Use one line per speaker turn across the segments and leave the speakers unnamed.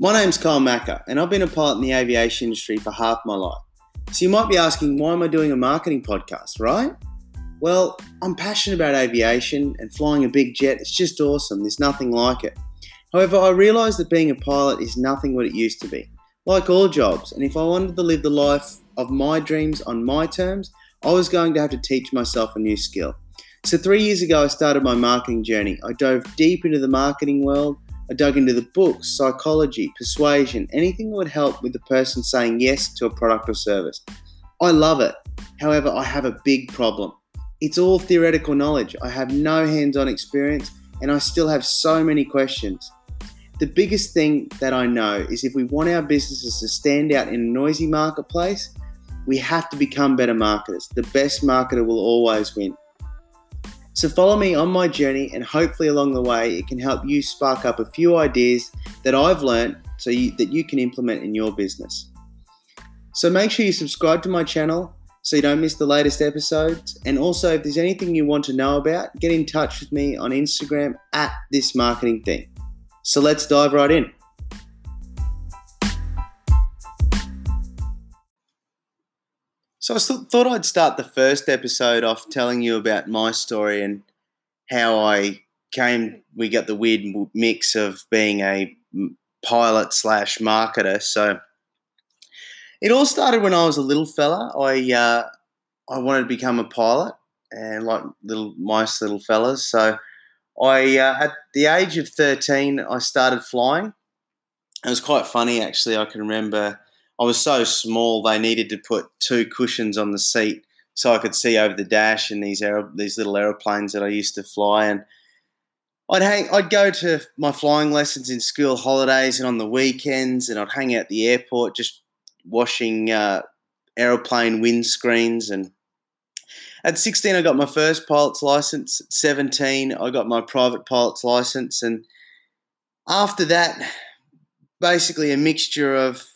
My name's Kyle Macker, and I've been a pilot in the aviation industry for half my life. So you might be asking, why am I doing a marketing podcast, right? Well, I'm passionate about aviation and flying a big jet. It's just awesome. There's nothing like it. However, I realised that being a pilot is nothing what it used to be. Like all jobs, and if I wanted to live the life of my dreams on my terms, I was going to have to teach myself a new skill. So, three years ago, I started my marketing journey. I dove deep into the marketing world. I dug into the books, psychology, persuasion, anything that would help with the person saying yes to a product or service. I love it. However, I have a big problem. It's all theoretical knowledge. I have no hands on experience and I still have so many questions. The biggest thing that I know is if we want our businesses to stand out in a noisy marketplace, we have to become better marketers. The best marketer will always win. So follow me on my journey, and hopefully along the way, it can help you spark up a few ideas that I've learned so you, that you can implement in your business. So make sure you subscribe to my channel so you don't miss the latest episodes. And also, if there's anything you want to know about, get in touch with me on Instagram at this marketing thing. So let's dive right in. So I thought I'd start the first episode off telling you about my story and how I came. We got the weird mix of being a pilot slash marketer. So it all started when I was a little fella. I uh, I wanted to become a pilot, and like little mice, little fellas. So I uh, at the age of thirteen, I started flying. It was quite funny actually. I can remember I was so small they needed to put two cushions on the seat so I could see over the dash in these aer- these little aeroplanes that I used to fly and I'd hang I'd go to my flying lessons in school holidays and on the weekends and I'd hang out at the airport just washing uh, aeroplane windscreens and at 16 I got my first pilot's license. At 17 I got my private pilot's license and after that basically a mixture of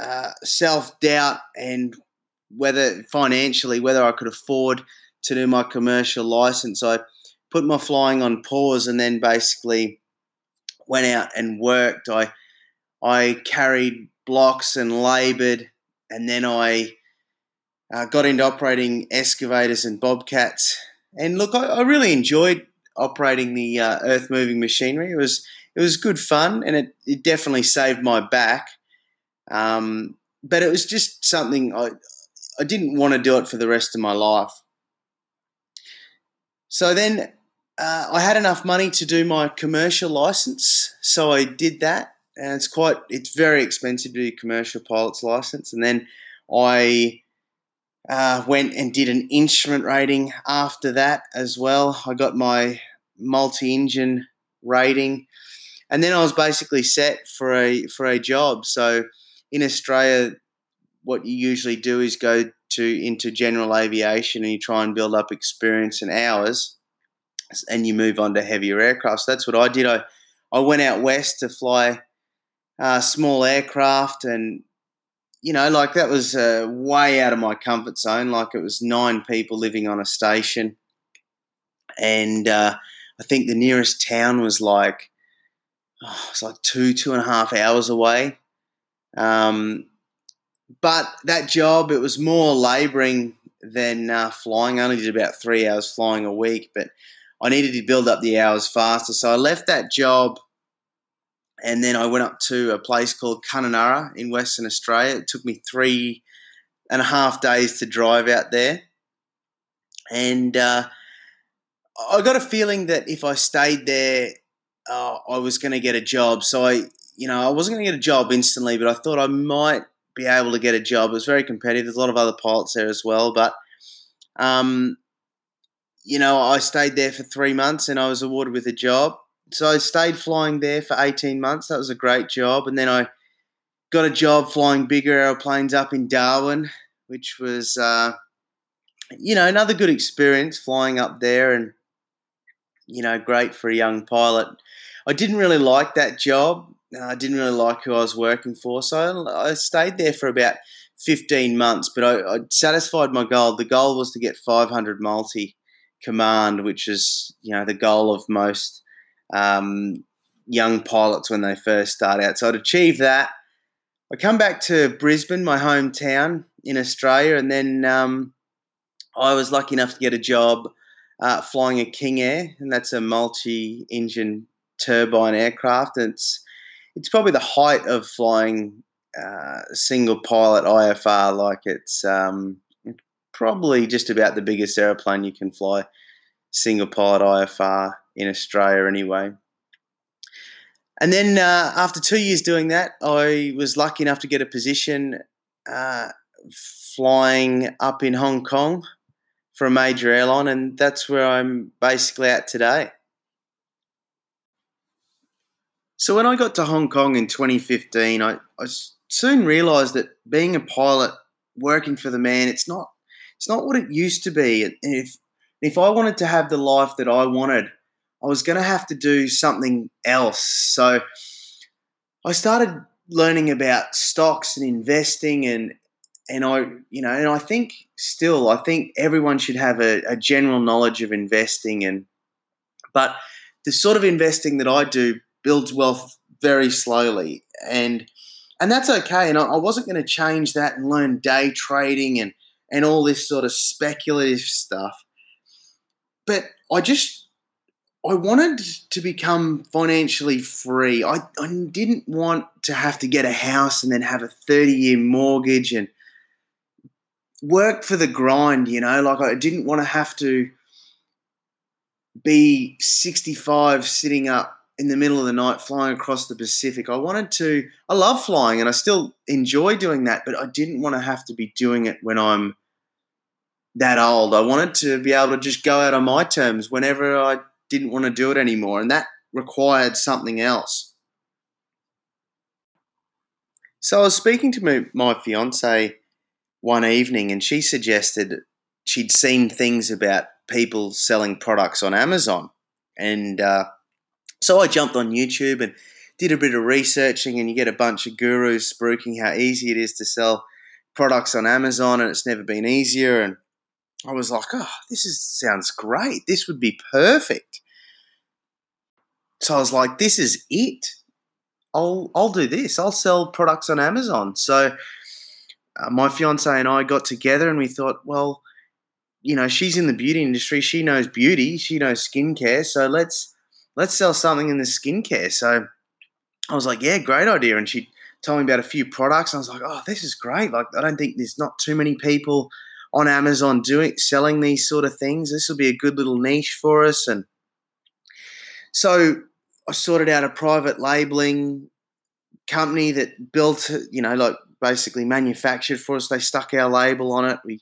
uh, self doubt and whether financially whether I could afford to do my commercial license. I put my flying on pause and then basically went out and worked. I I carried blocks and laboured, and then I uh, got into operating excavators and bobcats. And look, I, I really enjoyed operating the uh, earth moving machinery. It was it was good fun, and it, it definitely saved my back. Um, but it was just something I, I didn't want to do it for the rest of my life. So then uh, I had enough money to do my commercial license, so I did that, and it's quite it's very expensive to do a commercial pilot's license. And then I uh, went and did an instrument rating after that as well. I got my multi-engine rating, and then I was basically set for a for a job. So in Australia, what you usually do is go to into general aviation and you try and build up experience and hours, and you move on to heavier aircraft. So that's what I did. I I went out west to fly uh, small aircraft, and you know, like that was uh, way out of my comfort zone. Like it was nine people living on a station, and uh, I think the nearest town was like oh, it's like two two and a half hours away. Um, but that job, it was more labouring than uh, flying. I only did about three hours flying a week, but I needed to build up the hours faster. So I left that job and then I went up to a place called Kununurra in Western Australia. It took me three and a half days to drive out there. And uh, I got a feeling that if I stayed there, uh, I was going to get a job. So I you know, I wasn't going to get a job instantly, but I thought I might be able to get a job. It was very competitive. There's a lot of other pilots there as well, but um, you know, I stayed there for three months and I was awarded with a job. So I stayed flying there for 18 months. That was a great job, and then I got a job flying bigger airplanes up in Darwin, which was uh, you know another good experience flying up there and you know great for a young pilot. I didn't really like that job. I didn't really like who I was working for, so I stayed there for about 15 months. But I, I satisfied my goal. The goal was to get 500 multi command, which is you know the goal of most um, young pilots when they first start out. So I'd achieved that. I come back to Brisbane, my hometown in Australia, and then um, I was lucky enough to get a job uh, flying a King Air, and that's a multi-engine turbine aircraft. And it's it's probably the height of flying uh, single pilot IFR. Like it's um, probably just about the biggest aeroplane you can fly single pilot IFR in Australia, anyway. And then uh, after two years doing that, I was lucky enough to get a position uh, flying up in Hong Kong for a major airline, and that's where I'm basically at today. So when I got to Hong Kong in 2015, I, I soon realised that being a pilot, working for the man, it's not it's not what it used to be. And if if I wanted to have the life that I wanted, I was going to have to do something else. So I started learning about stocks and investing and and I you know and I think still I think everyone should have a, a general knowledge of investing and but the sort of investing that I do builds wealth very slowly. And and that's okay. And I, wasn't going to change that and learn day trading and and all this sort of speculative stuff. But I just I wanted to become financially free. I, I didn't want to have to get a house and then have a 30 year mortgage and work for the grind, you know, like I didn't want to have to be 65 sitting up in the middle of the night flying across the Pacific. I wanted to, I love flying and I still enjoy doing that, but I didn't want to have to be doing it when I'm that old. I wanted to be able to just go out on my terms whenever I didn't want to do it anymore, and that required something else. So I was speaking to my, my fiance one evening, and she suggested she'd seen things about people selling products on Amazon, and uh, so I jumped on YouTube and did a bit of researching, and you get a bunch of gurus spruiking how easy it is to sell products on Amazon, and it's never been easier. And I was like, oh, this is sounds great. This would be perfect. So I was like, this is it. I'll I'll do this. I'll sell products on Amazon. So uh, my fiance and I got together and we thought, well, you know, she's in the beauty industry. She knows beauty. She knows skincare. So let's let's sell something in the skincare. So I was like, yeah, great idea. And she told me about a few products. I was like, oh, this is great. Like, I don't think there's not too many people on Amazon doing selling these sort of things. This will be a good little niche for us. And so I sorted out a private labeling company that built, you know, like basically manufactured for us. They stuck our label on it. We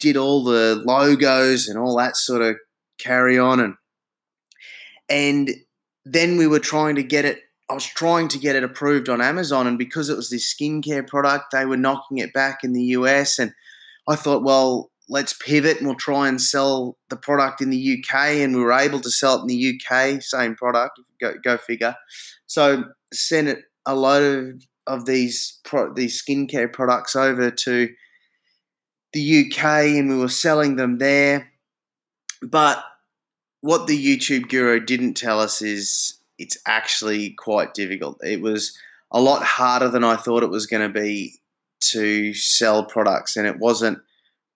did all the logos and all that sort of carry on and and then we were trying to get it I was trying to get it approved on Amazon and because it was this skincare product they were knocking it back in the US and I thought well let's pivot and we'll try and sell the product in the UK. And we were able to sell it in the UK, same product, go, go figure. So sent it a load of, of these pro, these skincare products over to the UK and we were selling them there. But what the YouTube guru didn't tell us is it's actually quite difficult. It was a lot harder than I thought it was going to be to sell products, and it wasn't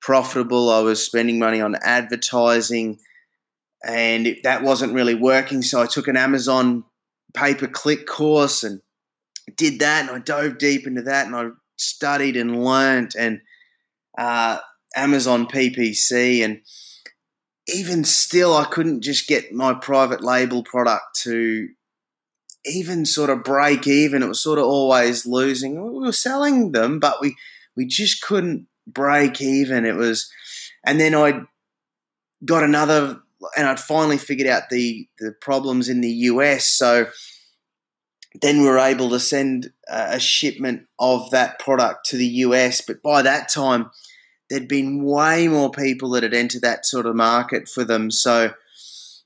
profitable. I was spending money on advertising, and it, that wasn't really working. So I took an Amazon pay per click course and did that, and I dove deep into that, and I studied and learnt, and uh, Amazon PPC, and even still, I couldn't just get my private label product to even sort of break even. It was sort of always losing. We were selling them, but we we just couldn't break even. It was, and then I got another, and I'd finally figured out the the problems in the US. So then we were able to send a shipment of that product to the US. But by that time, there'd been way more people that had entered that sort of market for them. So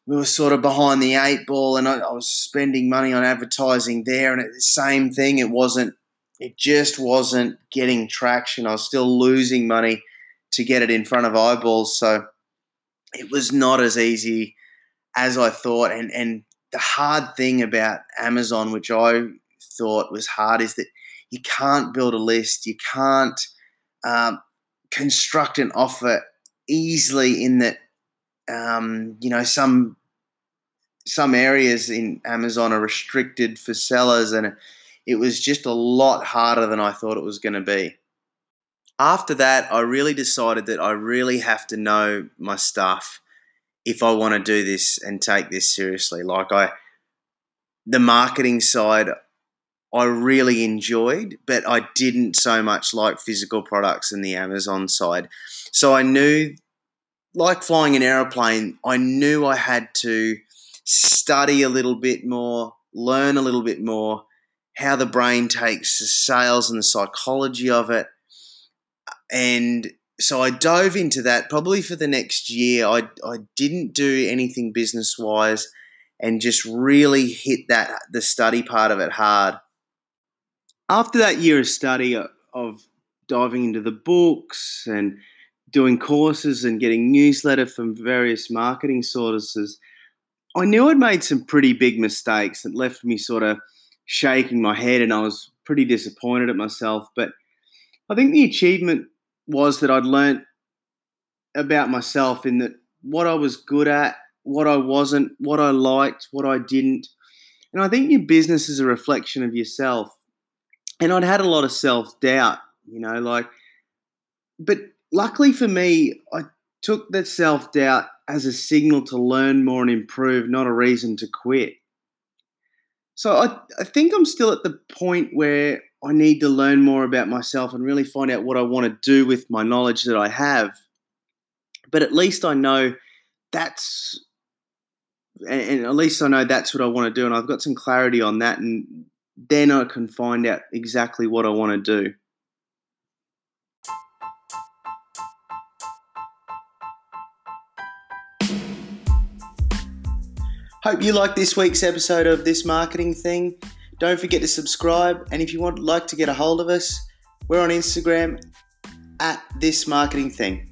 we were sort of behind the eight ball, and I, I was spending money on advertising there. And the same thing, it wasn't it just wasn't getting traction. I was still losing money to get it in front of eyeballs. So it was not as easy as I thought. And, and the hard thing about Amazon, which I thought was hard, is that you can't build a list, you can't um, construct an offer easily. In that, um, you know, some some areas in Amazon are restricted for sellers, and it was just a lot harder than I thought it was going to be. After that, I really decided that I really have to know my stuff if I want to do this and take this seriously. Like I, the marketing side, I really enjoyed, but I didn't so much like physical products and the Amazon side. So I knew, like flying an aeroplane, I knew I had to study a little bit more, learn a little bit more, how the brain takes the sales and the psychology of it. And so I dove into that probably for the next year. I, I didn't do anything business wise and just really hit that the study part of it hard. After that year of study uh, of diving into the books and doing courses and getting newsletter from various marketing sources, I knew I'd made some pretty big mistakes that left me sort of shaking my head and I was pretty disappointed at myself. But I think the achievement was that I'd learnt about myself in that what I was good at, what I wasn't, what I liked, what I didn't. And I think your business is a reflection of yourself. And I'd had a lot of self doubt, you know, like, but luckily for me, I took that self doubt as a signal to learn more and improve, not a reason to quit. So I, I think I'm still at the point where I need to learn more about myself and really find out what I want to do with my knowledge that I have. But at least I know that's, and, at least I know that's what I want to do. And I've got some clarity on that. And then I can find out exactly what I want to do. Hope you like this week's episode of This Marketing Thing. Don't forget to subscribe. And if you want like to get a hold of us, we're on Instagram at This Marketing Thing.